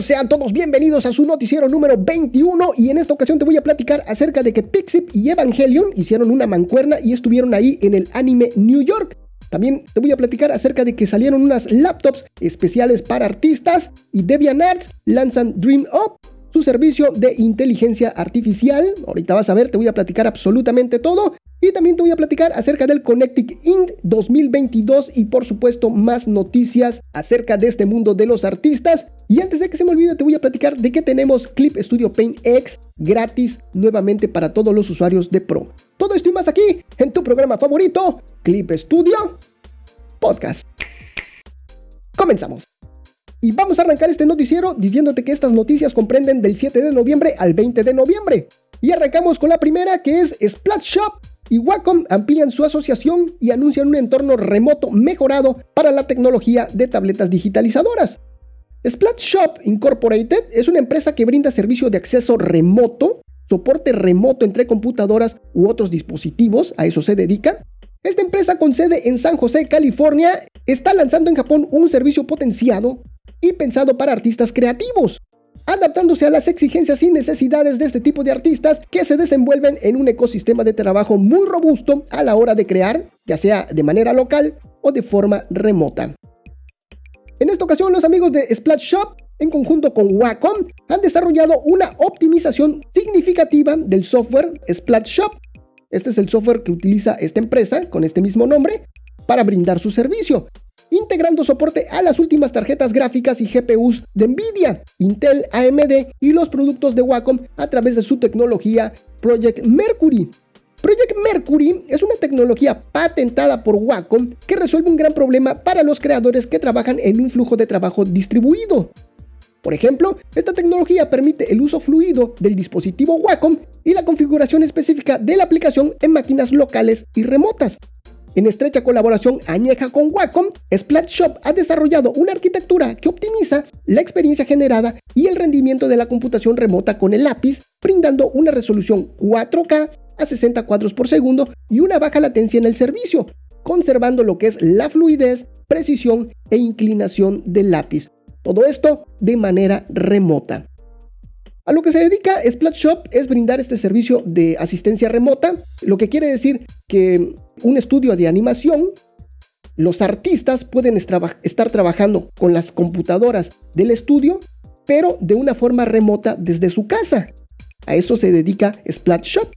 Sean todos bienvenidos a su noticiero número 21 y en esta ocasión te voy a platicar acerca de que Pixip y Evangelion hicieron una mancuerna y estuvieron ahí en el anime New York. También te voy a platicar acerca de que salieron unas laptops especiales para artistas y DeviantArts lanzan Dream Up, su servicio de inteligencia artificial. Ahorita vas a ver, te voy a platicar absolutamente todo. Y también te voy a platicar acerca del Connecting Int 2022 y por supuesto más noticias acerca de este mundo de los artistas. Y antes de que se me olvide te voy a platicar de que tenemos Clip Studio Paint X gratis nuevamente para todos los usuarios de Pro. Todo esto y más aquí en tu programa favorito, Clip Studio Podcast. Comenzamos. Y vamos a arrancar este noticiero diciéndote que estas noticias comprenden del 7 de noviembre al 20 de noviembre. Y arrancamos con la primera que es Splat Shop y Wacom amplían su asociación y anuncian un entorno remoto mejorado para la tecnología de tabletas digitalizadoras. Splat Shop Incorporated es una empresa que brinda servicio de acceso remoto, soporte remoto entre computadoras u otros dispositivos, a eso se dedica. Esta empresa con sede en San José, California, está lanzando en Japón un servicio potenciado y pensado para artistas creativos adaptándose a las exigencias y necesidades de este tipo de artistas que se desenvuelven en un ecosistema de trabajo muy robusto a la hora de crear, ya sea de manera local o de forma remota. En esta ocasión, los amigos de Splash Shop, en conjunto con Wacom, han desarrollado una optimización significativa del software Splash Shop. Este es el software que utiliza esta empresa con este mismo nombre para brindar su servicio, integrando soporte a las últimas tarjetas gráficas y GPUs de Nvidia, Intel, AMD y los productos de Wacom a través de su tecnología Project Mercury. Project Mercury es una tecnología patentada por Wacom que resuelve un gran problema para los creadores que trabajan en un flujo de trabajo distribuido. Por ejemplo, esta tecnología permite el uso fluido del dispositivo Wacom y la configuración específica de la aplicación en máquinas locales y remotas, en estrecha colaboración añeja con Wacom, Splatshop ha desarrollado una arquitectura que optimiza la experiencia generada y el rendimiento de la computación remota con el lápiz, brindando una resolución 4K a 60 cuadros por segundo y una baja latencia en el servicio, conservando lo que es la fluidez, precisión e inclinación del lápiz. Todo esto de manera remota. A lo que se dedica Splatshop es brindar este servicio de asistencia remota, lo que quiere decir que un estudio de animación, los artistas pueden estar trabajando con las computadoras del estudio, pero de una forma remota desde su casa. A eso se dedica Splatshop.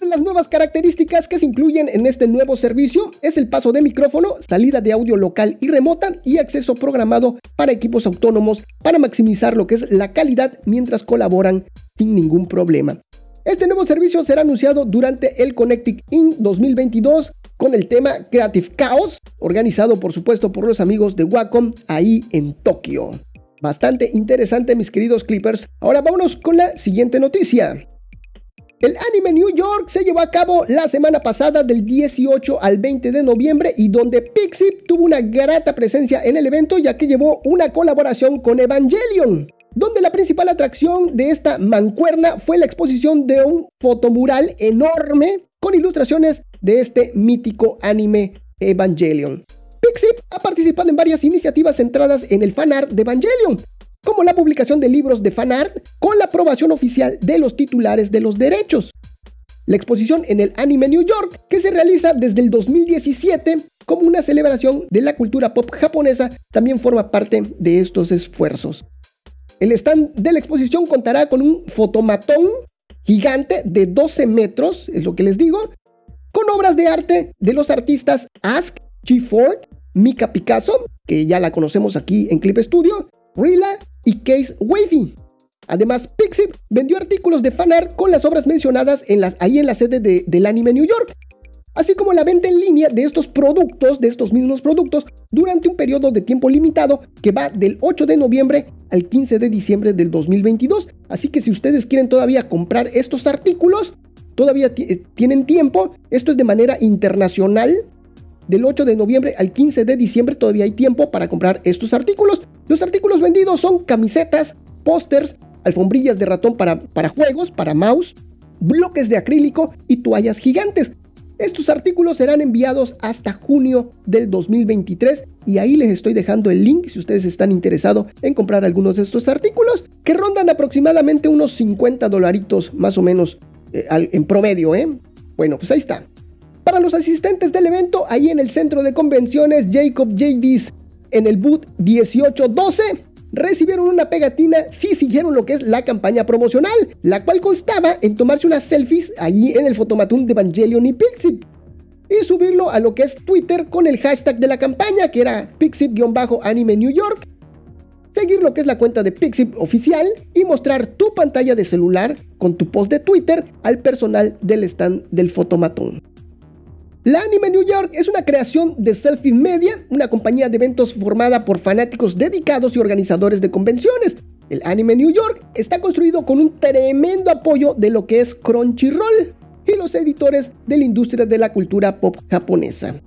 Las nuevas características que se incluyen en este nuevo servicio es el paso de micrófono, salida de audio local y remota y acceso programado para equipos autónomos para maximizar lo que es la calidad mientras colaboran sin ningún problema. Este nuevo servicio será anunciado durante el Connecting In 2022 con el tema Creative Chaos, organizado por supuesto por los amigos de Wacom ahí en Tokio. Bastante interesante mis queridos Clippers. Ahora vámonos con la siguiente noticia. El anime New York se llevó a cabo la semana pasada del 18 al 20 de noviembre y donde Pixip tuvo una grata presencia en el evento ya que llevó una colaboración con Evangelion donde la principal atracción de esta mancuerna fue la exposición de un fotomural enorme con ilustraciones de este mítico anime Evangelion. Pixip ha participado en varias iniciativas centradas en el fanart de Evangelion, como la publicación de libros de fanart con la aprobación oficial de los titulares de los derechos. La exposición en el Anime New York, que se realiza desde el 2017 como una celebración de la cultura pop japonesa, también forma parte de estos esfuerzos. El stand de la exposición contará con un fotomatón gigante de 12 metros, es lo que les digo, con obras de arte de los artistas Ask, G. Ford, Mika Picasso, que ya la conocemos aquí en Clip Studio, Rila y Case Wavy. Además, Pixip vendió artículos de fanart con las obras mencionadas en ahí en la sede del anime New York, así como la venta en línea de estos productos, de estos mismos productos, durante un periodo de tiempo limitado que va del 8 de noviembre al 15 de diciembre del 2022. Así que si ustedes quieren todavía comprar estos artículos, todavía eh, tienen tiempo. Esto es de manera internacional. Del 8 de noviembre al 15 de diciembre todavía hay tiempo para comprar estos artículos. Los artículos vendidos son camisetas, pósters, alfombrillas de ratón para, para juegos, para mouse, bloques de acrílico y toallas gigantes. Estos artículos serán enviados hasta junio del 2023 y ahí les estoy dejando el link si ustedes están interesados en comprar algunos de estos artículos que rondan aproximadamente unos 50 dolaritos más o menos eh, en promedio, ¿eh? Bueno, pues ahí está. Para los asistentes del evento, ahí en el centro de convenciones Jacob JD's en el boot 1812, recibieron una pegatina si siguieron lo que es la campaña promocional, la cual constaba en tomarse unas selfies allí en el fotomatón de Evangelion y Pixip y subirlo a lo que es Twitter con el hashtag de la campaña que era Pixip-Anime New York, seguir lo que es la cuenta de Pixip oficial y mostrar tu pantalla de celular con tu post de Twitter al personal del stand del fotomatón. La Anime New York es una creación de Selfie Media, una compañía de eventos formada por fanáticos dedicados y organizadores de convenciones. El Anime New York está construido con un tremendo apoyo de lo que es Crunchyroll y los editores de la industria de la cultura pop japonesa.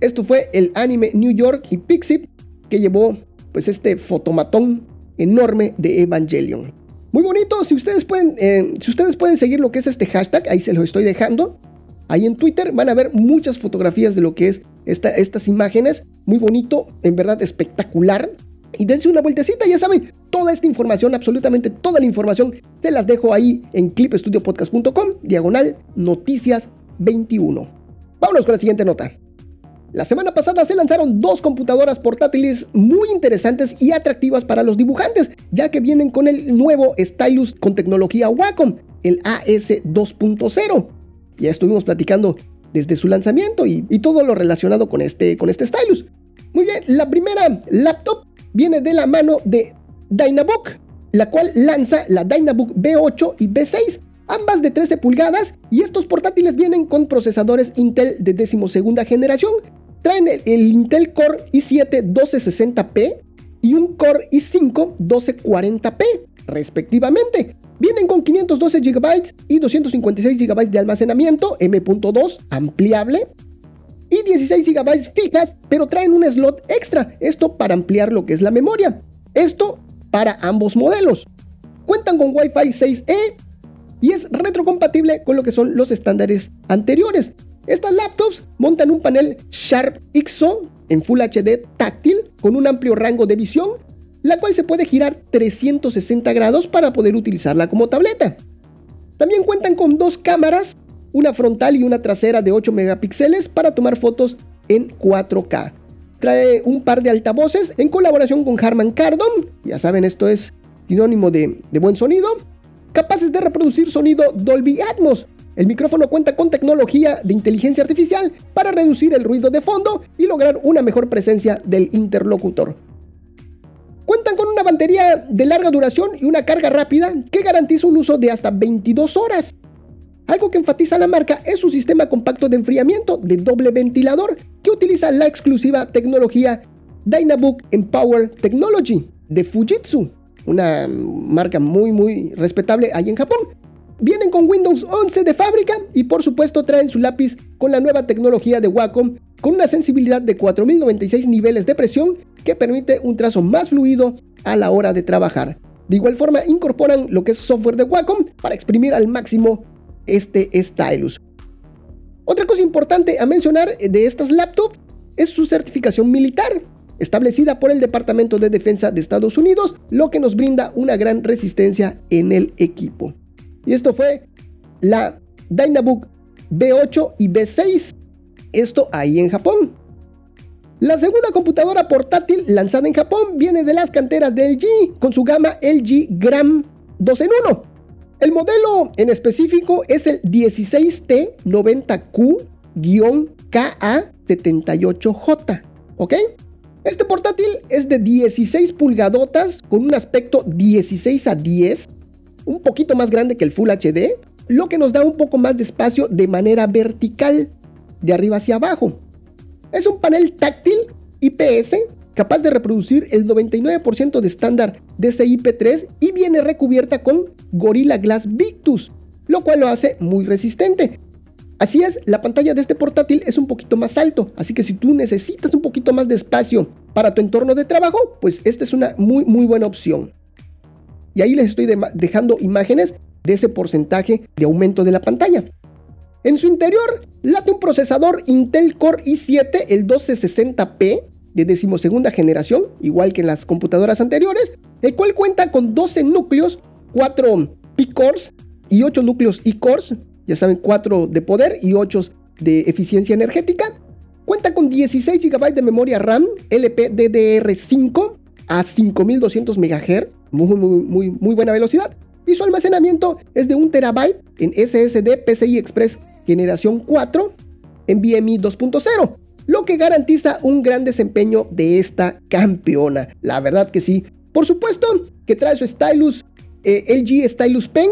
Esto fue el Anime New York y Pixip que llevó pues este fotomatón enorme de Evangelion. Muy bonito, si ustedes pueden, eh, si ustedes pueden seguir lo que es este hashtag, ahí se lo estoy dejando. Ahí en Twitter van a ver muchas fotografías de lo que es estas imágenes. Muy bonito, en verdad espectacular. Y dense una vueltecita, ya saben, toda esta información, absolutamente toda la información, se las dejo ahí en clipestudiopodcast.com, diagonal noticias 21. Vámonos con la siguiente nota. La semana pasada se lanzaron dos computadoras portátiles muy interesantes y atractivas para los dibujantes, ya que vienen con el nuevo Stylus con tecnología Wacom, el AS 2.0. Ya estuvimos platicando desde su lanzamiento y, todo lo relacionado con este, con este stylus. Muy bien, la primera laptop viene de la mano de Dynabook, la cual lanza la Dynabook B8 y B6, ambas de 13 pulgadas, y estos portátiles vienen con procesadores Intel de decimosegunda generación. Traen el, el Intel Core i7 1260p y un Core i5 1240p, respectivamente. Vienen con 512 GB y 256 GB de almacenamiento M.2 ampliable y 16 GB fijas, pero traen un slot extra, esto para ampliar lo que es la memoria. Esto para ambos modelos. Cuentan con Wi-Fi 6E y es retrocompatible con lo que son los estándares anteriores. Estas laptops montan un panel Sharp XO en Full HD táctil con un amplio rango de visión la cual se puede girar 360 grados para poder utilizarla como tableta. También cuentan con dos cámaras, una frontal y una trasera de 8 megapíxeles para tomar fotos en 4K. Trae un par de altavoces en colaboración con Harman Kardon, ya saben esto es sinónimo de, de buen sonido, capaces de reproducir sonido Dolby Atmos. El micrófono cuenta con tecnología de inteligencia artificial para reducir el ruido de fondo y lograr una mejor presencia del interlocutor. Cuentan con una batería de larga duración y una carga rápida que garantiza un uso de hasta 22 horas. Algo que enfatiza la marca es su sistema compacto de enfriamiento de doble ventilador que utiliza la exclusiva tecnología Dynabook Empower Technology de Fujitsu, una marca muy muy respetable ahí en Japón. Vienen con Windows 11 de fábrica y por supuesto traen su lápiz con la nueva tecnología de Wacom con una sensibilidad de 4096 niveles de presión que permite un trazo más fluido a la hora de trabajar. De igual forma, incorporan lo que es software de Wacom para exprimir al máximo este stylus. Otra cosa importante a mencionar de estas laptops es su certificación militar, establecida por el Departamento de Defensa de Estados Unidos, lo que nos brinda una gran resistencia en el equipo. Y esto fue la Dynabook B8 y B6, esto ahí en Japón. La segunda computadora portátil lanzada en Japón viene de las canteras de LG con su gama LG Gram 2 en 1. El modelo en específico es el 16T90Q-KA78J. ¿Ok? Este portátil es de 16 pulgadotas con un aspecto 16 a 10, un poquito más grande que el Full HD, lo que nos da un poco más de espacio de manera vertical, de arriba hacia abajo. Es un panel táctil IPS capaz de reproducir el 99% de estándar DCI-P3 y viene recubierta con Gorilla Glass Victus, lo cual lo hace muy resistente. Así es, la pantalla de este portátil es un poquito más alto, así que si tú necesitas un poquito más de espacio para tu entorno de trabajo, pues esta es una muy muy buena opción. Y ahí les estoy dejando imágenes de ese porcentaje de aumento de la pantalla. En su interior late un procesador Intel Core i7, el 1260p, de decimosegunda generación, igual que en las computadoras anteriores, el cual cuenta con 12 núcleos, 4 P-cores y 8 núcleos E-cores, ya saben, 4 de poder y 8 de eficiencia energética. Cuenta con 16 GB de memoria RAM LPDDR5 a 5200 MHz, muy, muy, muy, muy buena velocidad. Y su almacenamiento es de 1 TB en SSD PCI Express generación 4 en NVMe 2.0, lo que garantiza un gran desempeño de esta campeona. La verdad que sí. Por supuesto que trae su stylus eh, LG Stylus Pen,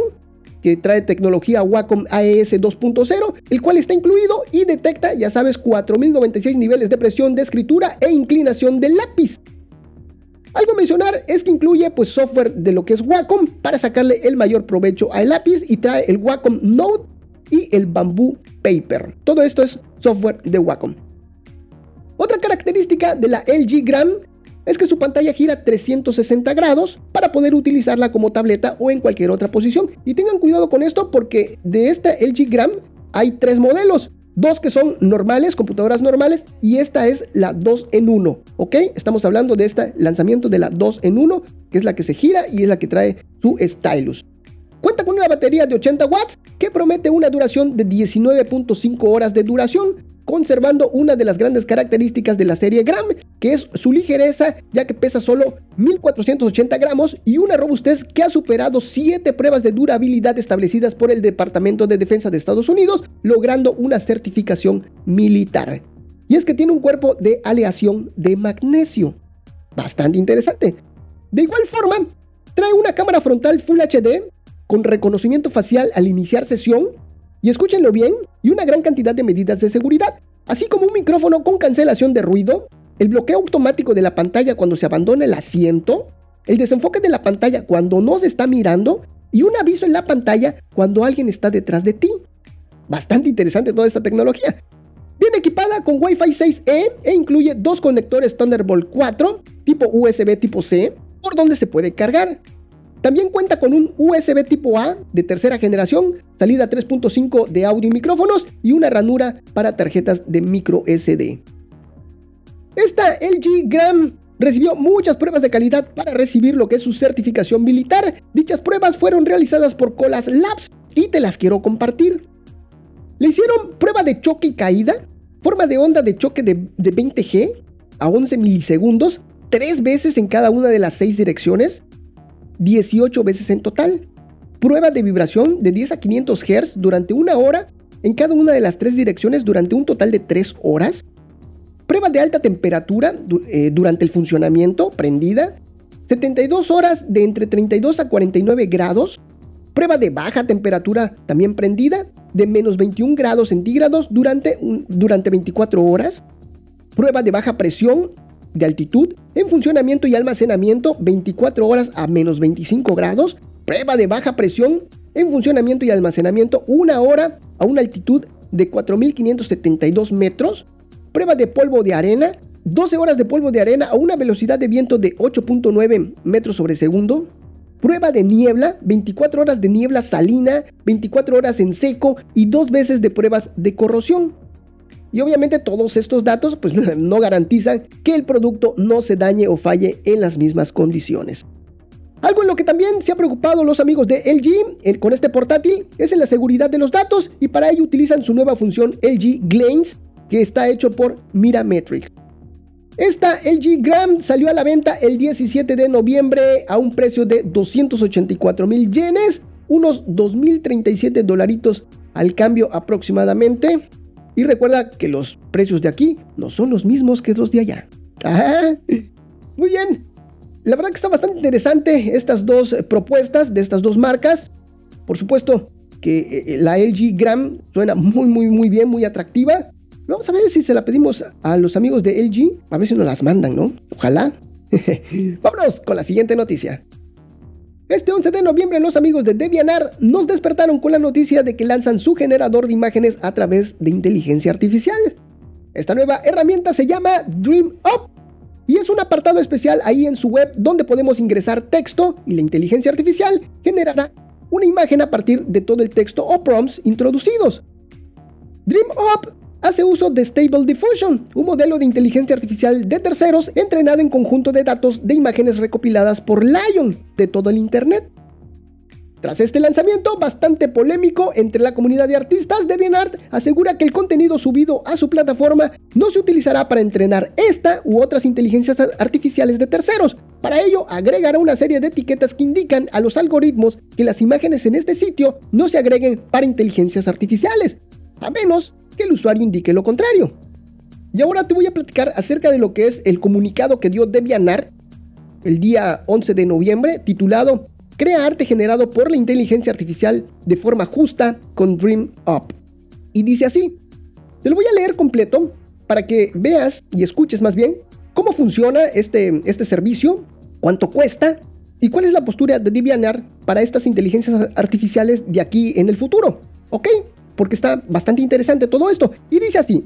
que trae tecnología Wacom AES 2.0, el cual está incluido y detecta, ya sabes, 4096 niveles de presión de escritura e inclinación del lápiz. Algo a mencionar es que incluye pues software de lo que es Wacom para sacarle el mayor provecho al lápiz y trae el Wacom Note y el Bamboo Paper. Todo esto es software de Wacom. Otra característica de la LG Gram es que su pantalla gira 360 grados para poder utilizarla como tableta o en cualquier otra posición. Y tengan cuidado con esto porque de esta LG Gram hay tres modelos. Dos que son normales, computadoras normales, y esta es la 2 en 1, ¿ok? Estamos hablando de este lanzamiento de la 2 en 1, que es la que se gira y es la que trae su stylus. Cuenta con una batería de 80 watts que promete una duración de 19.5 horas de duración, conservando una de las grandes características de la serie Gram, que es su ligereza, ya que pesa solo 1480 gramos y una robustez que ha superado 7 pruebas de durabilidad establecidas por el Departamento de Defensa de Estados Unidos, logrando una certificación militar. Y es que tiene un cuerpo de aleación de magnesio. Bastante interesante. De igual forma, trae una cámara frontal Full HD con reconocimiento facial al iniciar sesión, y escúchenlo bien, y una gran cantidad de medidas de seguridad, así como un micrófono con cancelación de ruido, el bloqueo automático de la pantalla cuando se abandona el asiento, el desenfoque de la pantalla cuando no se está mirando y un aviso en la pantalla cuando alguien está detrás de ti. Bastante interesante toda esta tecnología. Viene equipada con Wi-Fi 6E e incluye dos conectores Thunderbolt 4 tipo USB tipo C por donde se puede cargar. También cuenta con un USB tipo A de tercera generación, salida 3.5 de audio y micrófonos y una ranura para tarjetas de micro SD. Esta LG Gram recibió muchas pruebas de calidad para recibir lo que es su certificación militar. Dichas pruebas fueron realizadas por Colas Labs y te las quiero compartir. Le hicieron prueba de choque y caída, forma de onda de choque de, de 20G a 11 milisegundos, tres veces en cada una de las seis direcciones, 18 veces en total. Prueba de vibración de 10 a 500 Hz durante una hora en cada una de las tres direcciones durante un total de 3 horas. Prueba de alta temperatura eh, durante el funcionamiento, prendida. 72 horas de entre 32 a 49 grados. Prueba de baja temperatura, también prendida, de menos 21 grados centígrados durante, durante 24 horas. Prueba de baja presión de altitud en funcionamiento y almacenamiento 24 horas a menos 25 grados, prueba de baja presión en funcionamiento y almacenamiento una hora a una altitud de 4572 metros, prueba de polvo de arena 12 horas de polvo de arena a una velocidad de viento de 8.9 metros sobre segundo, prueba de niebla, 24 horas de niebla salina, 24 horas en seco y dos veces de pruebas de corrosión. Y obviamente todos estos datos pues no garantizan que el producto no se dañe o falle en las mismas condiciones. Algo en lo que también se han preocupado los amigos de LG eh, con este portátil es en la seguridad de los datos y para ello utilizan su nueva función LG Glance que está hecho por Mirametrics. Esta LG Gram salió a la venta el 17 de noviembre a un precio de 284 mil yenes, unos 2.037 dolaritos al cambio aproximadamente. Y recuerda que los precios de aquí no son los mismos que los de allá. muy bien. La verdad que está bastante interesante estas dos propuestas de estas dos marcas. Por supuesto que eh, la LG Gram suena muy, muy, muy bien, muy atractiva. Vamos a ver si se la pedimos a los amigos de LG. A ver si nos las mandan, ¿no? Ojalá. Vámonos con la siguiente noticia. Este 11 de noviembre los amigos de DeviantArt nos despertaron con la noticia de que lanzan su generador de imágenes a través de inteligencia artificial. Esta nueva herramienta se llama DreamUp y es un apartado especial ahí en su web donde podemos ingresar texto y la inteligencia artificial generará una imagen a partir de todo el texto o prompts introducidos. DreamUp hace uso de Stable Diffusion, un modelo de inteligencia artificial de terceros entrenado en conjunto de datos de imágenes recopiladas por Lion de todo el Internet. Tras este lanzamiento bastante polémico entre la comunidad de artistas, DeviantArt asegura que el contenido subido a su plataforma no se utilizará para entrenar esta u otras inteligencias artificiales de terceros. Para ello, agregará una serie de etiquetas que indican a los algoritmos que las imágenes en este sitio no se agreguen para inteligencias artificiales, a menos que el usuario indique lo contrario. Y ahora te voy a platicar acerca de lo que es el comunicado que dio DeviantArt el día 11 de noviembre, titulado Crea arte generado por la inteligencia artificial de forma justa con Dream Up. Y dice así, te lo voy a leer completo para que veas y escuches más bien cómo funciona este, este servicio, cuánto cuesta y cuál es la postura de DeviantArt para estas inteligencias artificiales de aquí en el futuro. ¿Ok? Porque está bastante interesante todo esto. Y dice así,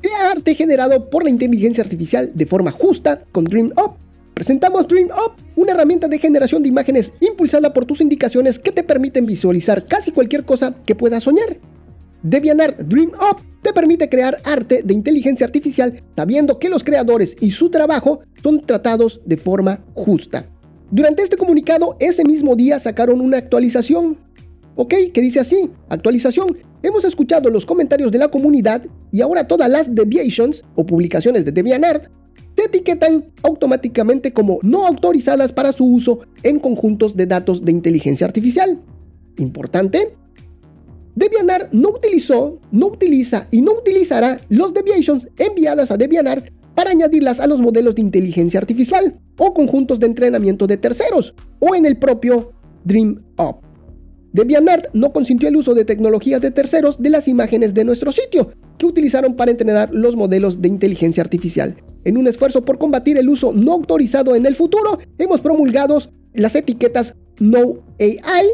crea arte generado por la inteligencia artificial de forma justa con Dream Up Presentamos DreamUp, una herramienta de generación de imágenes impulsada por tus indicaciones que te permiten visualizar casi cualquier cosa que puedas soñar. DeviantArt DreamUp te permite crear arte de inteligencia artificial sabiendo que los creadores y su trabajo son tratados de forma justa. Durante este comunicado, ese mismo día sacaron una actualización. Ok, que dice así, actualización. Hemos escuchado los comentarios de la comunidad y ahora todas las deviations o publicaciones de DeviantArt se etiquetan automáticamente como no autorizadas para su uso en conjuntos de datos de inteligencia artificial. Importante. DeviantArt no utilizó, no utiliza y no utilizará los deviations enviadas a DeviantArt para añadirlas a los modelos de inteligencia artificial o conjuntos de entrenamiento de terceros o en el propio DreamUp. DeviantArt no consintió el uso de tecnologías de terceros de las imágenes de nuestro sitio que utilizaron para entrenar los modelos de inteligencia artificial. En un esfuerzo por combatir el uso no autorizado en el futuro, hemos promulgado las etiquetas No AI,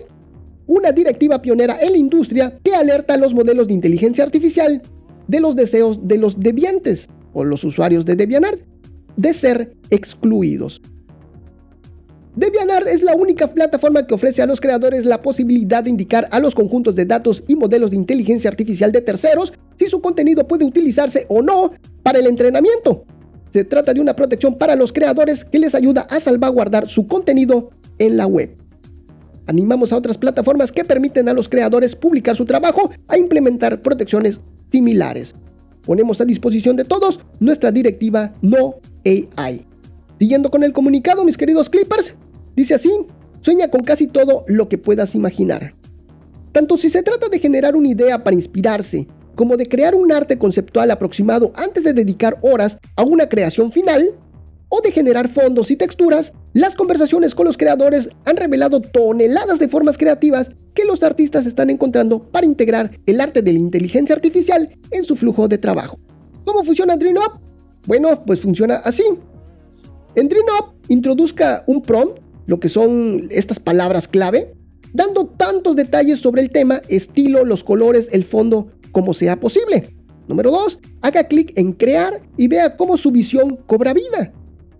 una directiva pionera en la industria que alerta a los modelos de inteligencia artificial de los deseos de los deviantes o los usuarios de DeviantArt de ser excluidos. DeviantArt es la única plataforma que ofrece a los creadores la posibilidad de indicar a los conjuntos de datos y modelos de inteligencia artificial de terceros si su contenido puede utilizarse o no para el entrenamiento. Se trata de una protección para los creadores que les ayuda a salvaguardar su contenido en la web. Animamos a otras plataformas que permiten a los creadores publicar su trabajo a implementar protecciones similares. Ponemos a disposición de todos nuestra directiva No AI. Siguiendo con el comunicado, mis queridos Clippers, dice así, sueña con casi todo lo que puedas imaginar. Tanto si se trata de generar una idea para inspirarse, como de crear un arte conceptual aproximado antes de dedicar horas a una creación final, o de generar fondos y texturas, las conversaciones con los creadores han revelado toneladas de formas creativas que los artistas están encontrando para integrar el arte de la inteligencia artificial en su flujo de trabajo. ¿Cómo funciona DreamUp? Bueno, pues funciona así. En DreamUp introduzca un prompt, lo que son estas palabras clave, dando tantos detalles sobre el tema, estilo, los colores, el fondo, como sea posible. Número 2. Haga clic en crear y vea cómo su visión cobra vida.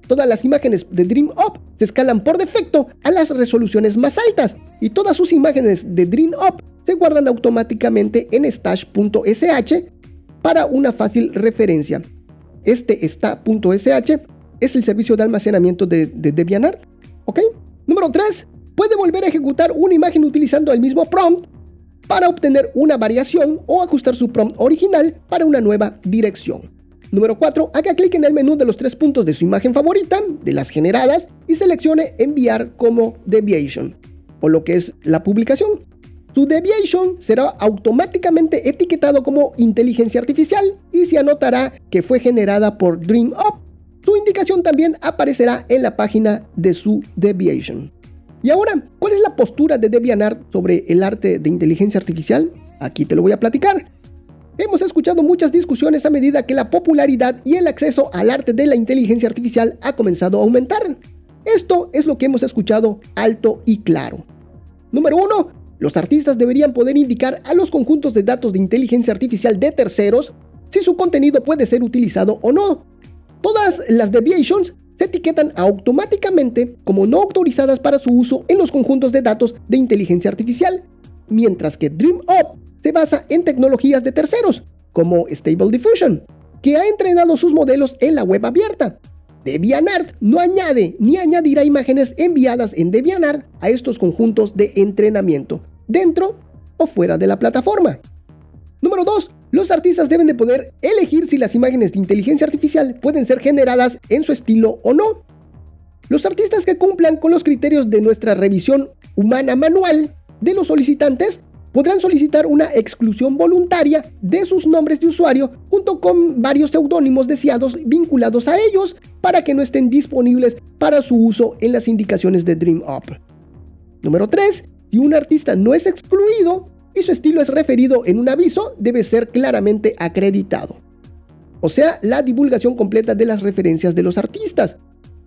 Todas las imágenes de DreamUp se escalan por defecto a las resoluciones más altas y todas sus imágenes de DreamUp se guardan automáticamente en stash.sh para una fácil referencia. Este está.sh es el servicio de almacenamiento de, de DeviantArt. ¿Ok? Número 3. Puede volver a ejecutar una imagen utilizando el mismo prompt para obtener una variación o ajustar su prompt original para una nueva dirección. Número 4. Haga clic en el menú de los tres puntos de su imagen favorita, de las generadas, y seleccione enviar como deviation, o lo que es la publicación. Su deviation será automáticamente etiquetado como inteligencia artificial y se anotará que fue generada por DreamUp su indicación también aparecerá en la página de su Deviation. Y ahora, ¿cuál es la postura de DeviantArt sobre el arte de inteligencia artificial? Aquí te lo voy a platicar. Hemos escuchado muchas discusiones a medida que la popularidad y el acceso al arte de la inteligencia artificial ha comenzado a aumentar. Esto es lo que hemos escuchado alto y claro. Número 1. Los artistas deberían poder indicar a los conjuntos de datos de inteligencia artificial de terceros si su contenido puede ser utilizado o no. Todas las deviations se etiquetan automáticamente como no autorizadas para su uso en los conjuntos de datos de inteligencia artificial, mientras que DreamUp se basa en tecnologías de terceros, como Stable Diffusion, que ha entrenado sus modelos en la web abierta. DeviantArt no añade ni añadirá imágenes enviadas en DeviantArt a estos conjuntos de entrenamiento, dentro o fuera de la plataforma. Número 2. Los artistas deben de poder elegir si las imágenes de inteligencia artificial pueden ser generadas en su estilo o no. Los artistas que cumplan con los criterios de nuestra revisión humana manual de los solicitantes podrán solicitar una exclusión voluntaria de sus nombres de usuario junto con varios seudónimos deseados vinculados a ellos para que no estén disponibles para su uso en las indicaciones de DreamUp. Número 3. Si un artista no es excluido y su estilo es referido en un aviso, debe ser claramente acreditado. O sea, la divulgación completa de las referencias de los artistas.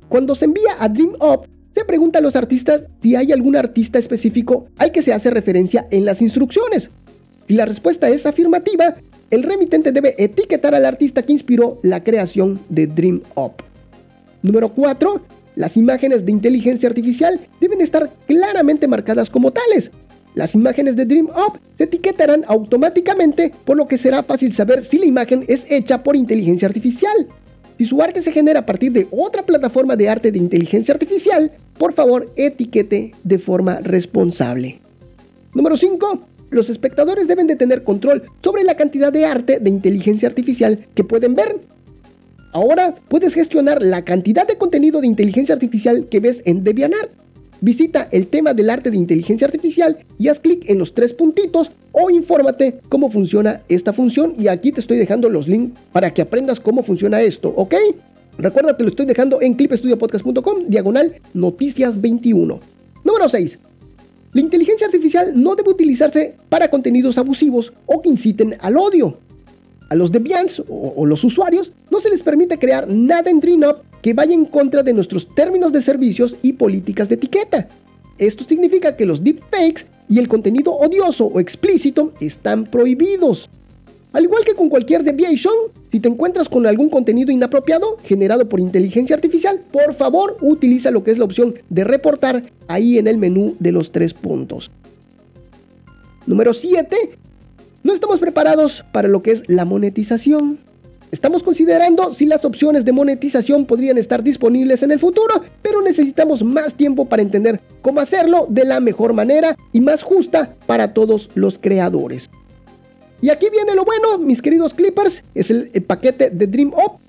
Cuando se envía a DreamUp, se pregunta a los artistas si hay algún artista específico al que se hace referencia en las instrucciones. Si la respuesta es afirmativa, el remitente debe etiquetar al artista que inspiró la creación de Dream Up. Número 4. Las imágenes de inteligencia artificial deben estar claramente marcadas como tales. Las imágenes de Dream Up se etiquetarán automáticamente, por lo que será fácil saber si la imagen es hecha por inteligencia artificial. Si su arte se genera a partir de otra plataforma de arte de inteligencia artificial, por favor etiquete de forma responsable. Número 5. Los espectadores deben de tener control sobre la cantidad de arte de inteligencia artificial que pueden ver. Ahora puedes gestionar la cantidad de contenido de inteligencia artificial que ves en DeviantArt. Visita el tema del arte de inteligencia artificial y haz clic en los tres puntitos o infórmate cómo funciona esta función y aquí te estoy dejando los links para que aprendas cómo funciona esto, ¿ok? Recuerda, te lo estoy dejando en clipestudiopodcast.com, diagonal noticias 21. Número 6. La inteligencia artificial no debe utilizarse para contenidos abusivos o que inciten al odio. A los deviants o, o los usuarios no se les permite crear nada en DreamUp que vaya en contra de nuestros términos de servicios y políticas de etiqueta. Esto significa que los deepfakes y el contenido odioso o explícito están prohibidos. Al igual que con cualquier deviation, si te encuentras con algún contenido inapropiado generado por inteligencia artificial, por favor utiliza lo que es la opción de reportar ahí en el menú de los tres puntos. Número 7. No estamos preparados para lo que es la monetización. Estamos considerando si las opciones de monetización podrían estar disponibles en el futuro, pero necesitamos más tiempo para entender cómo hacerlo de la mejor manera y más justa para todos los creadores. Y aquí viene lo bueno, mis queridos Clippers, es el, paquete de Dream Up.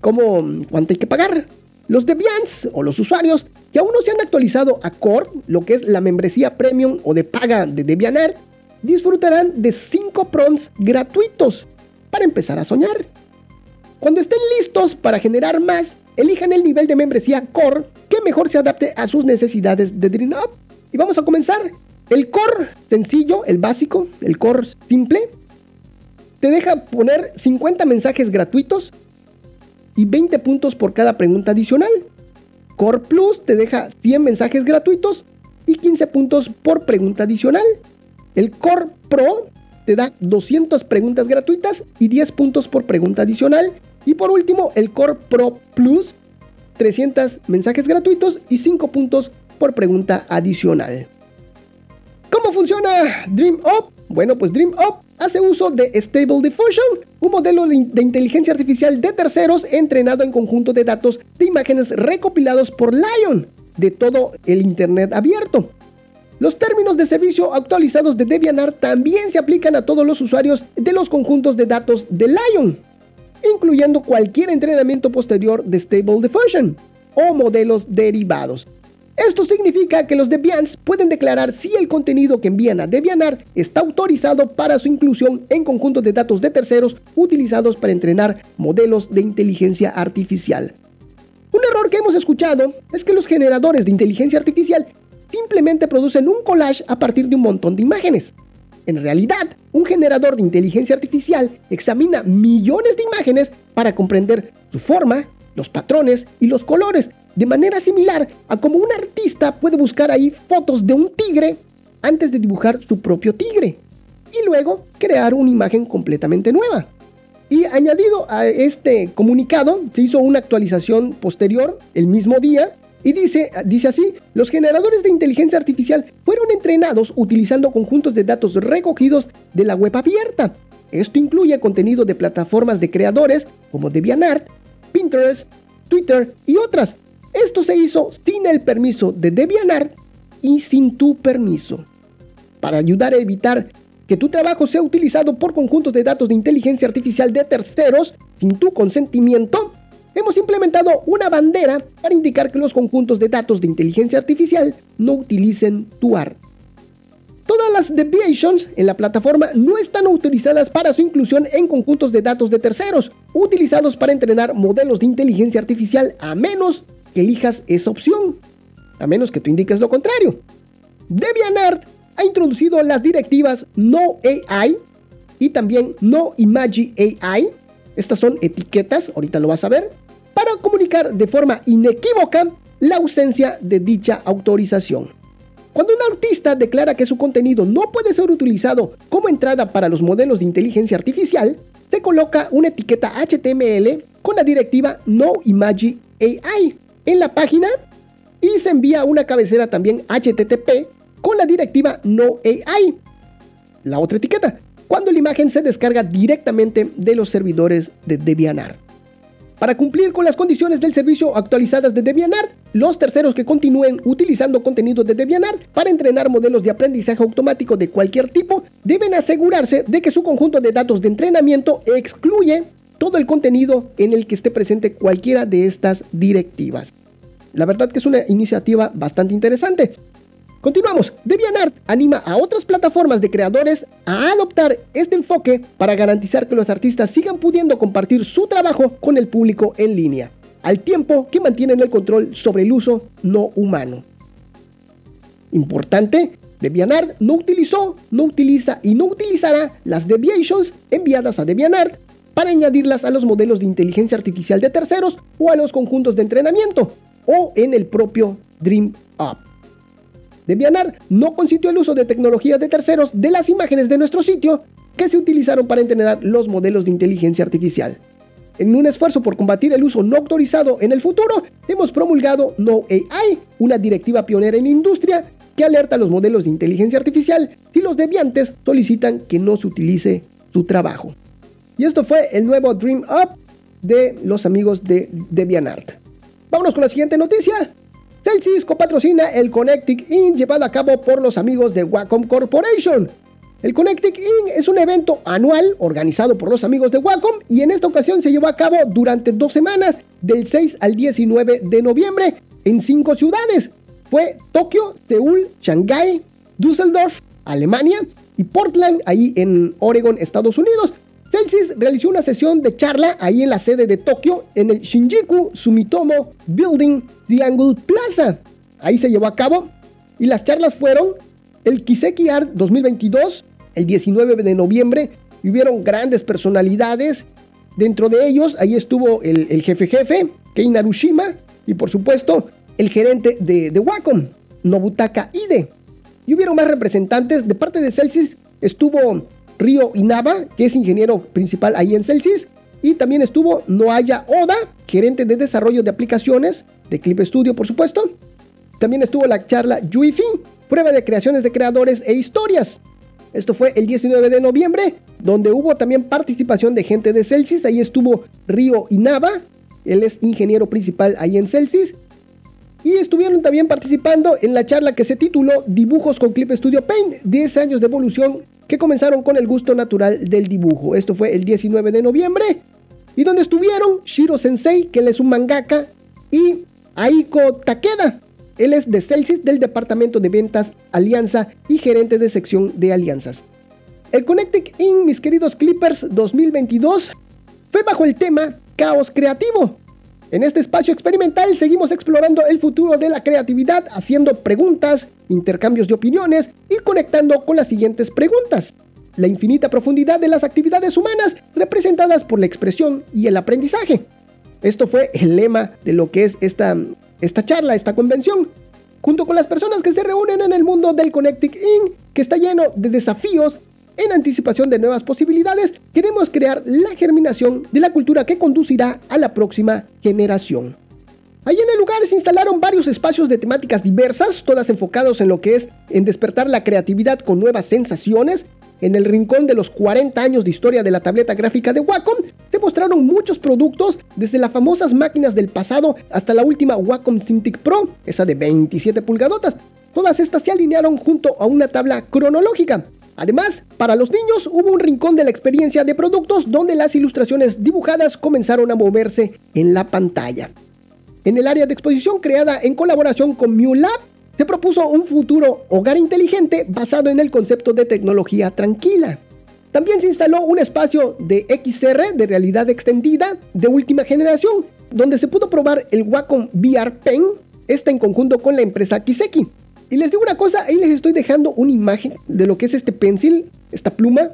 ¿Cómo, cuánto hay que pagar? Los Deviants o los usuarios que aún no se han actualizado a Core, lo que es la membresía premium o de paga de DeviantArt, disfrutarán de 5 prons gratuitos para empezar a soñar. Cuando estén listos para generar más, elijan el nivel de membresía Core que mejor se adapte a sus necesidades de Dream Up. Y vamos a comenzar. El core sencillo, el básico, el core simple, te deja poner 50 mensajes gratuitos y 20 puntos por cada pregunta adicional. Core Plus te deja 100 mensajes gratuitos y 15 puntos por pregunta adicional. El Core Pro te da 200 preguntas gratuitas y 10 puntos por pregunta adicional. Y por último, el Core Pro Plus, 300 mensajes gratuitos y 5 puntos por pregunta adicional. ¿Cómo funciona Dream Up? Bueno, pues Dream Up hace uso de Stable Diffusion, un modelo de, inteligencia artificial de terceros entrenado en conjunto de datos de imágenes recopilados por Lion de todo el Internet abierto. Los términos de servicio actualizados de DeviantArt también se aplican a todos los usuarios de los conjuntos de datos de Lion, incluyendo cualquier entrenamiento posterior de Stable Diffusion o modelos derivados. Esto significa que los Deviants pueden declarar si el contenido que envían a DeviantArt está autorizado para su inclusión en conjuntos de datos de terceros utilizados para entrenar modelos de inteligencia artificial. Un error que hemos escuchado es que los generadores de inteligencia artificial simplemente producen un collage a partir de un montón de imágenes. En realidad, un generador de inteligencia artificial examina millones de imágenes para comprender su forma, los patrones y los colores, de manera similar a como un artista puede buscar ahí fotos de un tigre antes de dibujar su propio tigre y luego crear una imagen completamente nueva. Y añadido a este comunicado, se hizo una actualización posterior el mismo día Y dice, dice así, los generadores de inteligencia artificial fueron entrenados utilizando conjuntos de datos recogidos de la web abierta. Esto incluye contenido de plataformas de creadores como DeviantArt, Pinterest, Twitter y otras. Esto se hizo sin el permiso de DeviantArt y sin tu permiso. Para ayudar a evitar que tu trabajo sea utilizado por conjuntos de datos de inteligencia artificial de terceros sin tu consentimiento, hemos implementado una bandera para indicar que los conjuntos de datos de inteligencia artificial no utilicen tu arte. Todas las deviations en la plataforma no están autorizadas para su inclusión en conjuntos de datos de terceros, utilizados para entrenar modelos de inteligencia artificial a menos que elijas esa opción, a menos que tú indiques lo contrario. DeviantArt ha introducido las directivas No AI y también No Imagi AI. Estas son etiquetas, ahorita lo vas a ver, para comunicar de forma inequívoca la ausencia de dicha autorización. Cuando un artista declara que su contenido no puede ser utilizado como entrada para los modelos de inteligencia artificial, se coloca una etiqueta HTML con la directiva No Imagi AI en la página y se envía una cabecera también HTTP con la directiva No AI. La otra etiqueta, cuando la imagen se descarga directamente de los servidores de DeviantArt. Para cumplir con las condiciones del servicio actualizadas de DeviantArt, los terceros que continúen utilizando contenido de DeviantArt para entrenar modelos de aprendizaje automático de cualquier tipo deben asegurarse de que su conjunto de datos de entrenamiento excluye todo el contenido en el que esté presente cualquiera de estas directivas. La verdad que es una iniciativa bastante interesante. Continuamos. DeviantArt anima a otras plataformas de creadores a adoptar este enfoque para garantizar que los artistas sigan pudiendo compartir su trabajo con el público en línea, al tiempo que mantienen el control sobre el uso no humano. Importante, DeviantArt no utilizó, no utiliza y no utilizará las deviations enviadas a DeviantArt para añadirlas a los modelos de inteligencia artificial de terceros o a los conjuntos de entrenamiento o en el propio Debianar no consintió el uso de tecnologías de terceros de las imágenes de nuestro sitio que se utilizaron para entrenar los modelos de inteligencia artificial. En un esfuerzo por combatir el uso no autorizado en el futuro, hemos promulgado No AI, una directiva pionera en la industria que alerta a los modelos de inteligencia artificial si los deviantes solicitan que no se utilice su trabajo. Y esto fue el nuevo Dream Up de los amigos de DeviantArt. Vámonos con la siguiente noticia. Celsius patrocina el Connecting In llevado a cabo por los amigos de Wacom Corporation. El Connecting In es un evento anual organizado por los amigos de Wacom y en esta ocasión se llevó a cabo durante dos semanas, del 6 al 19 de noviembre, en cinco ciudades. Fue Tokio, Seúl, Shanghái, Düsseldorf, Alemania y Portland, ahí en Oregon, Estados Unidos. Celsius realizó una sesión de charla ahí en la sede de Tokio, en el Shinjuku Sumitomo Building Triangle Plaza. Ahí se llevó a cabo y las charlas fueron el Kiseki Art 2022, el 19 de noviembre, y hubieron grandes personalidades. Dentro de ellos, ahí estuvo el, jefe jefe, Kei Narushima, y por supuesto, el gerente de, Wacom, Nobutaka Ide. Y hubieron más representantes. De parte de Celsius estuvo Río Inaba, que es ingeniero principal ahí en Celsius. Y también estuvo Noaya Oda, gerente de desarrollo de aplicaciones de Clip Studio, por supuesto. También estuvo la charla Yuifi, prueba de creaciones de creadores e historias. Esto fue el 19 de noviembre, donde hubo también participación de gente de Celsius. Ahí estuvo Río Inaba, él es ingeniero principal ahí en Celsius. Y estuvieron también participando en la charla que se tituló Dibujos con Clip Studio Paint, 10 años de evolución que comenzaron con el gusto natural del dibujo. Esto fue el 19 de noviembre. Y donde estuvieron Shiro Sensei, que él es un mangaka, y Aiko Takeda. Él es de Celsius del departamento de ventas Alianza y gerente de sección de alianzas. El Connected In, mis queridos Clippers 2022, fue bajo el tema Caos Creativo, en este espacio experimental seguimos explorando el futuro de la creatividad, haciendo preguntas, intercambios de opiniones y conectando con las siguientes preguntas. La infinita profundidad de las actividades humanas representadas por la expresión y el aprendizaje. Esto fue el lema de lo que es esta, esta charla, esta convención. Junto con las personas que se reúnen en el mundo del Connecting In, que está lleno de desafíos en anticipación de nuevas posibilidades, queremos crear la germinación de la cultura que conducirá a la próxima generación. Ahí en el lugar se instalaron varios espacios de temáticas diversas, todas enfocados en lo que es en despertar la creatividad con nuevas sensaciones. En el rincón de los 40 años de historia de la tableta gráfica de Wacom, se mostraron muchos productos, desde las famosas máquinas del pasado hasta la última Wacom Cintiq Pro, esa de 27 pulgadotas. Todas estas se alinearon junto a una tabla cronológica. Además, para los niños hubo un rincón de la experiencia de productos donde las ilustraciones dibujadas comenzaron a moverse en la pantalla. En el área de exposición creada en colaboración con MewLab, se propuso un futuro hogar inteligente basado en el concepto de tecnología tranquila. También se instaló un espacio de XR de realidad extendida de última generación, donde se pudo probar el Wacom VR Pen, esta en conjunto con la empresa Kiseki. Y les digo una cosa, ahí les estoy dejando una imagen de lo que es este pencil, esta pluma.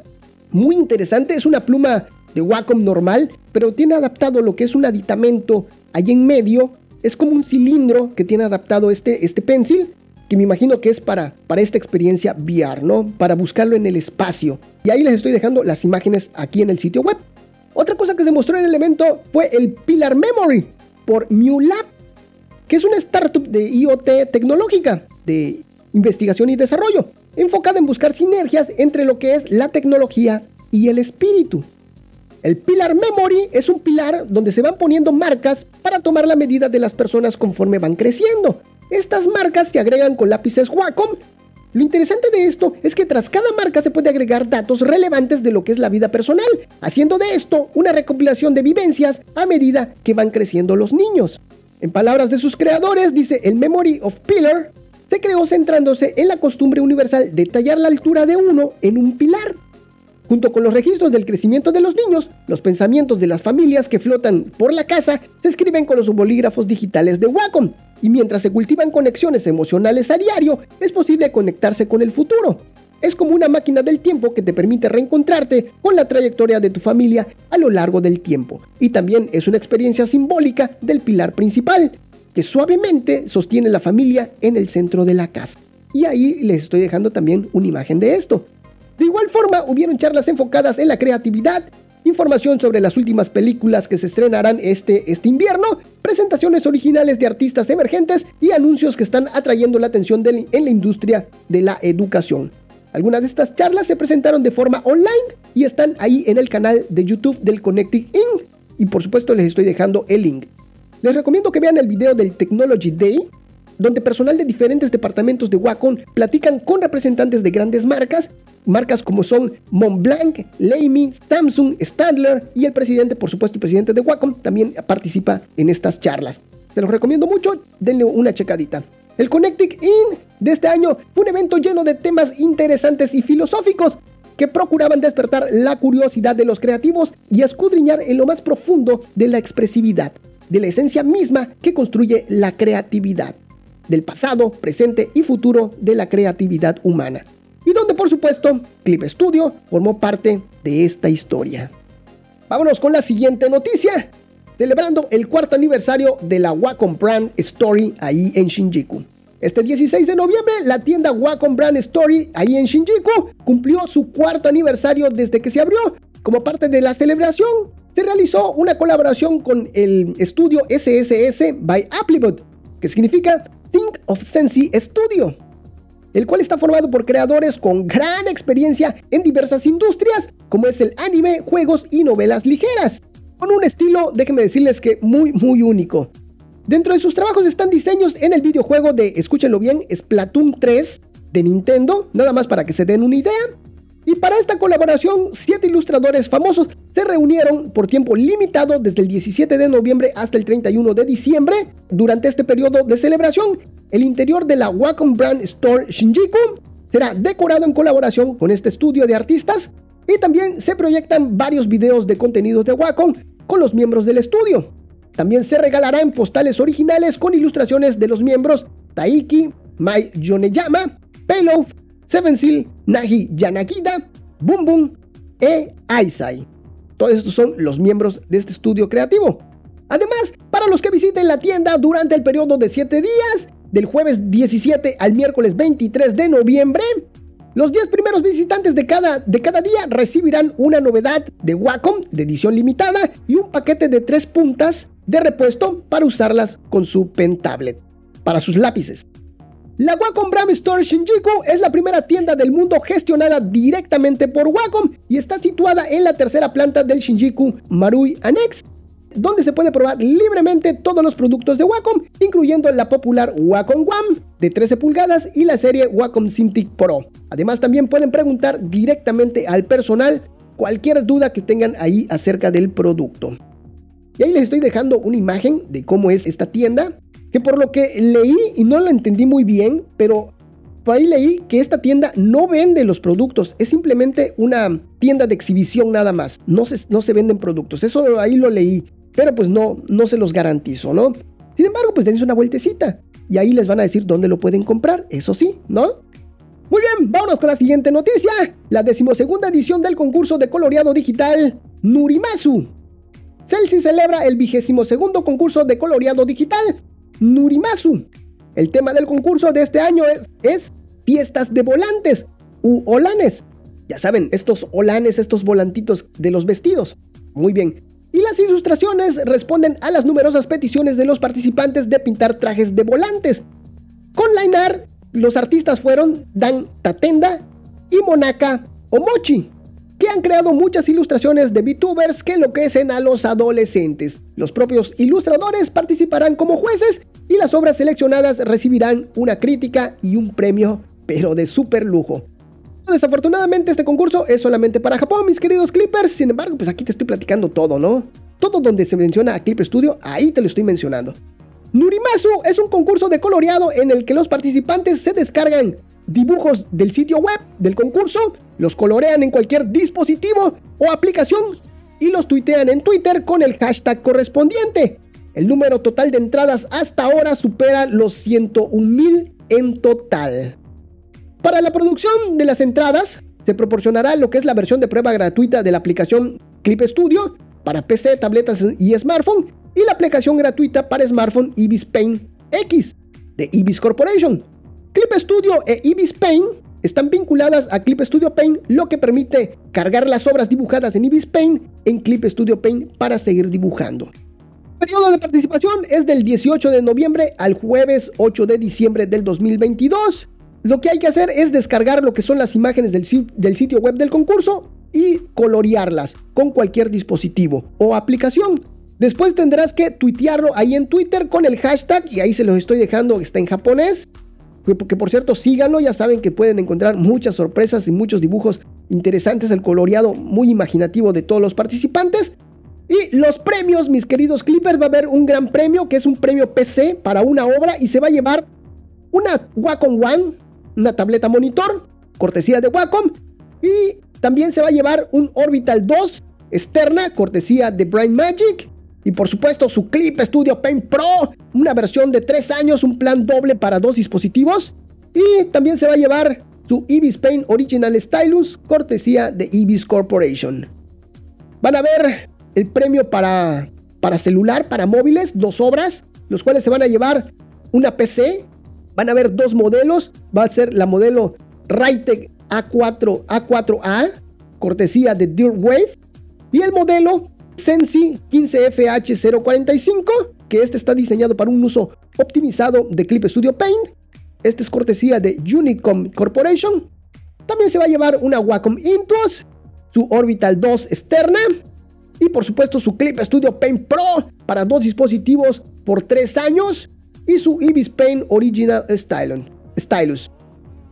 Muy interesante, es una pluma de Wacom normal, pero tiene adaptado lo que es un aditamento allí en medio. Es como un cilindro que tiene adaptado este, este pencil, que me imagino que es para, para esta experiencia VR, ¿no? Para buscarlo en el espacio. Y ahí les estoy dejando las imágenes aquí en el sitio web. Otra cosa que se mostró en el evento fue el Pillar Memory por MewLab, que es una startup de IoT tecnológica de investigación y desarrollo, enfocada en buscar sinergias entre lo que es la tecnología y el espíritu. El Pilar Memory es un pilar donde se van poniendo marcas para tomar la medida de las personas conforme van creciendo. Estas marcas se agregan con lápices Wacom. Lo interesante de esto es que tras cada marca se puede agregar datos relevantes de lo que es la vida personal, haciendo de esto una recopilación de vivencias a medida que van creciendo los niños. En palabras de sus creadores, dice el Memory of Pillar, se creó centrándose en la costumbre universal de tallar la altura de uno en un pilar. Junto con los registros del crecimiento de los niños, los pensamientos de las familias que flotan por la casa se escriben con los bolígrafos digitales de Wacom, y mientras se cultivan conexiones emocionales a diario, es posible conectarse con el futuro. Es como una máquina del tiempo que te permite reencontrarte con la trayectoria de tu familia a lo largo del tiempo, y también es una experiencia simbólica del pilar principal, que suavemente sostiene la familia en el centro de la casa. Y ahí les estoy dejando también una imagen de esto. De igual forma, hubieron charlas enfocadas en la creatividad, información sobre las últimas películas que se estrenarán este, este invierno, presentaciones originales de artistas emergentes y anuncios que están atrayendo la atención en la industria de la educación. Algunas de estas charlas se presentaron de forma online y están ahí en el canal de YouTube del Connecting Inc. Y por supuesto les estoy dejando el link. Les recomiendo que vean el video del Technology Day, donde personal de diferentes departamentos de Wacom platican con representantes de grandes marcas, marcas como son Montblanc, Leimi, Samsung, Stadler y el presidente, por supuesto, el presidente de Wacom también participa en estas charlas. Se los recomiendo mucho, denle una checadita. El Connecting In de este año fue un evento lleno de temas interesantes y filosóficos que procuraban despertar la curiosidad de los creativos y escudriñar en lo más profundo de la expresividad de la esencia misma que construye la creatividad, del pasado, presente y futuro de la creatividad humana. Y donde por supuesto Clip Studio formó parte de esta historia. Vámonos con la siguiente noticia. Celebrando el cuarto aniversario de la Wacom Brand Story ahí en Shinjuku. Este 16 de noviembre, la tienda Wacom Brand Story ahí en Shinjuku cumplió su cuarto aniversario desde que se abrió. Como parte de la celebración, se realizó una colaboración con el estudio SSS by Applebot, que significa Think of Sensi Studio, el cual está formado por creadores con gran experiencia en diversas industrias, como es el anime, juegos y novelas ligeras, con un estilo, déjenme decirles que muy, muy único. Dentro de sus trabajos están diseños en el videojuego de, escúchenlo bien, Splatoon 3 de Nintendo, nada más para que se den una idea, y para esta colaboración, siete ilustradores famosos se reunieron por tiempo limitado desde el 17 de noviembre hasta el 31 de diciembre. Durante este periodo de celebración, el interior de la Wacom Brand Store Shinjuku será decorado en colaboración con este estudio de artistas y también se proyectan varios videos de contenidos de Wacom con los miembros del estudio. También se regalarán postales originales con ilustraciones de los miembros Taiki, Mai Yoneyama, Payload, Seven Seal, Nagi Yanakida, Boom Boom e Aisai. Todos estos son los miembros de este estudio creativo. Además, para los que visiten la tienda durante el periodo de 7 días, del jueves 17 al miércoles 23 de noviembre, los 10 primeros visitantes de cada, de cada día recibirán una novedad de Wacom de edición limitada y un paquete de 3 puntas de repuesto para usarlas con su pen tablet, para sus lápices. La Wacom Brand Store Shinjuku es la primera tienda del mundo gestionada directamente por Wacom y está situada en la tercera planta del Shinjuku Marui Annex, donde se puede probar libremente todos los productos de Wacom, incluyendo la popular Wacom One de 13 pulgadas y la serie Wacom Cintiq Pro. Además, también pueden preguntar directamente al personal cualquier duda que tengan ahí acerca del producto. Y ahí les estoy dejando una imagen de cómo es esta tienda que por lo que leí y no lo entendí muy bien, pero por ahí leí que esta tienda no vende los productos, es simplemente una tienda de exhibición nada más, no se, no se venden productos, eso ahí lo leí, pero pues no, no se los garantizo, ¿no? Sin embargo, pues dense una vueltecita y ahí les van a decir dónde lo pueden comprar, eso sí, ¿no? Muy bien, vámonos con la siguiente noticia. La decimosegunda edición del concurso de coloreado digital Nurimasu. Celsi celebra el vigésimo segundo concurso de coloreado digital Nurimasu. El tema del concurso de este año es, fiestas de volantes u olanes. Ya saben, estos olanes, estos volantitos de los vestidos. Muy bien. Y las ilustraciones responden a las numerosas peticiones de los participantes de pintar trajes de volantes. Con line los artistas fueron Dan Tatenda y Monaka Omochi que han creado muchas ilustraciones de VTubers que enloquecen a los adolescentes. Los propios ilustradores participarán como jueces y las obras seleccionadas recibirán una crítica y un premio, pero de super lujo. Desafortunadamente este concurso es solamente para Japón, mis queridos Clippers, sin embargo, pues aquí te estoy platicando todo, ¿no? Todo donde se menciona a Clip Studio, ahí te lo estoy mencionando. Nurimasu es un concurso de coloreado en el que los participantes se descargan dibujos del sitio web del concurso, los colorean en cualquier dispositivo o aplicación y los tuitean en Twitter con el hashtag correspondiente. El número total de entradas hasta ahora supera los 101 mil en total. Para la producción de las entradas, se proporcionará lo que es la versión de prueba gratuita de la aplicación Clip Studio para PC, tabletas y smartphone y la aplicación gratuita para smartphone Ibis Paint X de Ibis Corporation. Clip Studio e Ibis Paint están vinculadas a Clip Studio Paint, lo que permite cargar las obras dibujadas en Ibis Paint en Clip Studio Paint para seguir dibujando. El periodo de participación es del 18 de noviembre al jueves 8 de diciembre del 2022. Lo que hay que hacer es descargar lo que son las imágenes del, sitio web del concurso y colorearlas con cualquier dispositivo o aplicación. Después tendrás que tuitearlo ahí en Twitter con el hashtag, y ahí se los estoy dejando, está en japonés, que por cierto síganlo, ya saben que pueden encontrar muchas sorpresas y muchos dibujos interesantes, el coloreado muy imaginativo de todos los participantes. Y los premios, mis queridos Clippers, va a haber un gran premio que es un premio PC para una obra y se va a llevar una Wacom One, una tableta monitor, cortesía de Wacom, y también se va a llevar un Orbital 2 externa, cortesía de Brain Magic, y por supuesto su Clip Studio Paint Pro, una versión de 3 años, un plan doble para dos dispositivos. Y también se va a llevar su Ibis Paint Original Stylus, cortesía de Ibis Corporation. Van a ver el premio para, para celular, para móviles, dos obras, los cuales se van a llevar una PC. Van a ver dos modelos. Va a ser la modelo Rytec A4, A4A, cortesía de Wave Y el modelo Sensi 15FH045, que este está diseñado para un uso optimizado de Clip Studio Paint. Este es cortesía de Unicom Corporation. También se va a llevar una Wacom Intuos, su Orbital 2 externa y por supuesto su Clip Studio Paint Pro para dos dispositivos por 3 años y su Ibis Paint Original Stylus.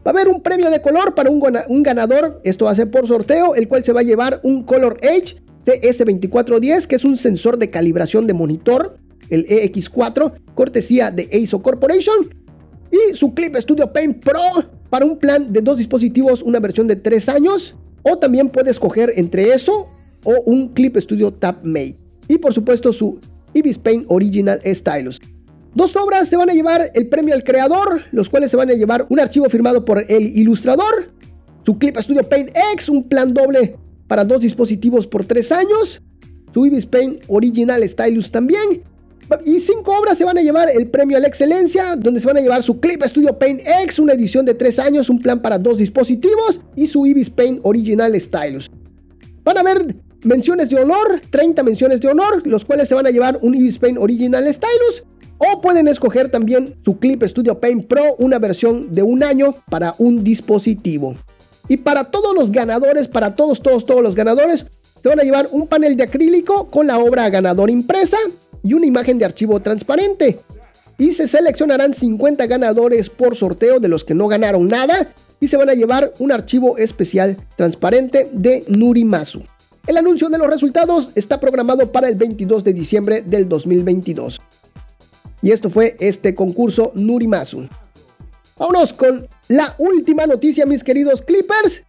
Va a haber un premio de color para un, ganador, esto va a ser por sorteo, el cual se va a llevar un Color Edge TS2410, que es un sensor de calibración de monitor, el EX4, cortesía de ASO Corporation, y su Clip Studio Paint Pro para un plan de dos dispositivos, una versión de 3 años, o también puedes escoger entre eso o un Clip Studio Tab Mate. Y por supuesto su Ibis Paint Original Stylus. Dos obras se van a llevar el premio al creador, los cuales se van a llevar un archivo firmado por el ilustrador, su Clip Studio Paint X, un plan doble para dos dispositivos por tres años. Su Ibis Paint Original Stylus también. Y cinco obras se van a llevar el premio a la excelencia, donde se van a llevar su Clip Studio Paint X, una edición de tres años, un plan para dos dispositivos y su Ibis Paint Original Stylus. Van a haber menciones de honor, 30 menciones de honor, los cuales se van a llevar un Ibis Paint Original Stylus. O pueden escoger también su Clip Studio Paint Pro, una versión de un año para un dispositivo. Y para todos los ganadores, para todos, todos, todos los ganadores, se van a llevar un panel de acrílico con la obra ganador impresa y una imagen de archivo transparente. Y se seleccionarán 50 ganadores por sorteo de los que no ganaron nada y se van a llevar un archivo especial transparente de Nurimasu. El anuncio de los resultados está programado para el 22 de diciembre del 2022. Y esto fue este concurso Nurimasu. Vámonos con la última noticia, mis queridos Clippers.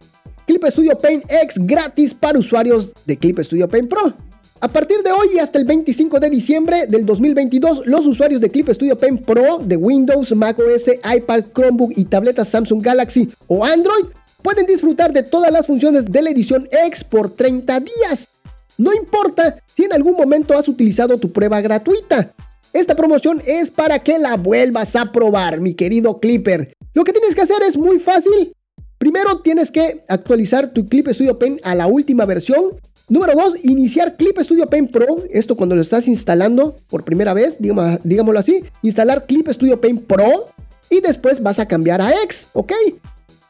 Clip Studio Paint X gratis para usuarios de Clip Studio Paint Pro. A partir de hoy y hasta el 25 de diciembre del 2022, los usuarios de Clip Studio Paint Pro de Windows, macOS, iPad, Chromebook y tabletas Samsung Galaxy o Android pueden disfrutar de todas las funciones de la edición X por 30 días. No importa si en algún momento has utilizado tu prueba gratuita. Esta promoción es para que la vuelvas a probar, mi querido Clipper. Lo que tienes que hacer es muy fácil. Primero tienes que actualizar tu Clip Studio Paint a la última versión Número 2, iniciar Clip Studio Paint Pro. Esto cuando lo estás instalando por primera vez, digámoslo así. Instalar Clip Studio Paint Pro y después vas a cambiar a X, ¿ok?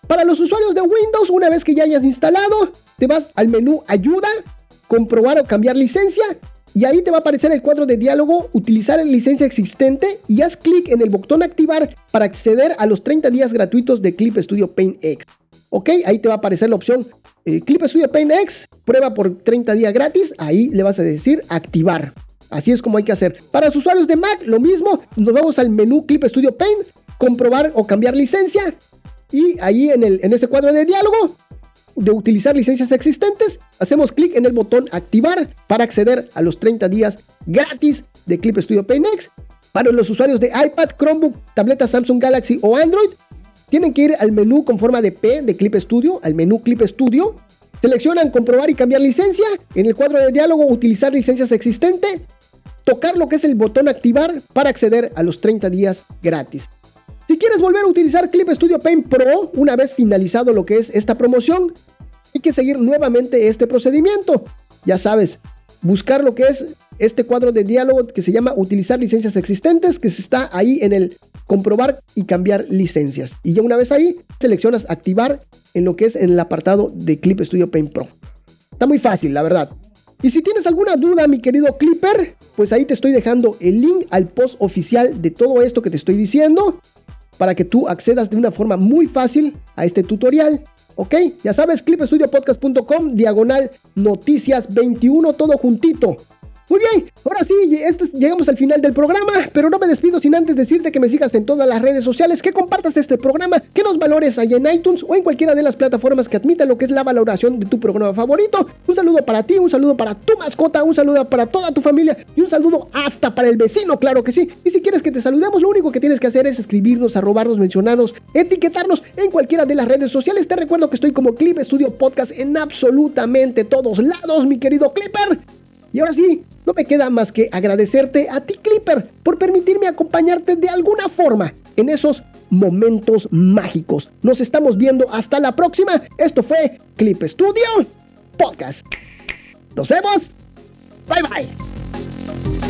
Para los usuarios de Windows, una vez que ya hayas instalado, te vas al menú Ayuda, comprobar o cambiar licencia y ahí te va a aparecer el cuadro de diálogo, utilizar licencia existente y haz clic en el botón activar para acceder a los 30 días gratuitos de Clip Studio Paint X. Ok, ahí te va a aparecer la opción eh, Clip Studio Paint X, prueba por 30 días gratis, ahí le vas a decir activar. Así es como hay que hacer. Para los usuarios de Mac, lo mismo, nos vamos al menú Clip Studio Paint, comprobar o cambiar licencia y ahí en, el, en este cuadro de diálogo de utilizar licencias existentes, hacemos clic en el botón activar para acceder a los 30 días gratis de Clip Studio Paint X. Para los usuarios de iPad, Chromebook, tableta Samsung Galaxy o Android, tienen que ir al menú con forma de P de Clip Studio, al menú Clip Studio. Seleccionan comprobar y cambiar licencia. En el cuadro de diálogo utilizar licencias existente. Tocar lo que es el botón activar para acceder a los 30 días gratis. Si quieres volver a utilizar Clip Studio Paint Pro una vez finalizado lo que es esta promoción, hay que seguir nuevamente este procedimiento. Ya sabes, buscar lo que es este cuadro de diálogo que se llama utilizar licencias existentes, que está ahí en el comprobar y cambiar licencias. Y ya una vez ahí, seleccionas activar en lo que es en el apartado de Clip Studio Paint Pro. Está muy fácil, la verdad. Y si tienes alguna duda, mi querido Clipper, pues ahí te estoy dejando el link al post oficial de todo esto que te estoy diciendo para que tú accedas de una forma muy fácil a este tutorial. ¿Ok? Ya sabes, clipstudiopodcast.com, diagonal noticias 21, todo juntito. Muy bien, ahora sí, este llegamos al final del programa, pero no me despido sin antes decirte que me sigas en todas las redes sociales, que compartas este programa, que nos valores allá en iTunes o en cualquiera de las plataformas que admitan lo que es la valoración de tu programa favorito. Un saludo para ti, un saludo para tu mascota, un saludo para toda tu familia y un saludo hasta para el vecino, claro que sí. Y si quieres que te saludemos, lo único que tienes que hacer es escribirnos, arrobarnos, mencionarnos, etiquetarnos en cualquiera de las redes sociales. Te recuerdo que estoy como Clip Studio Podcast en absolutamente todos lados, mi querido Clipper. Y ahora sí, no me queda más que agradecerte a ti, Clipper, por permitirme acompañarte de alguna forma en esos momentos mágicos. Nos estamos viendo hasta la próxima. Esto fue Clip Studio Podcast. Nos vemos. Bye bye.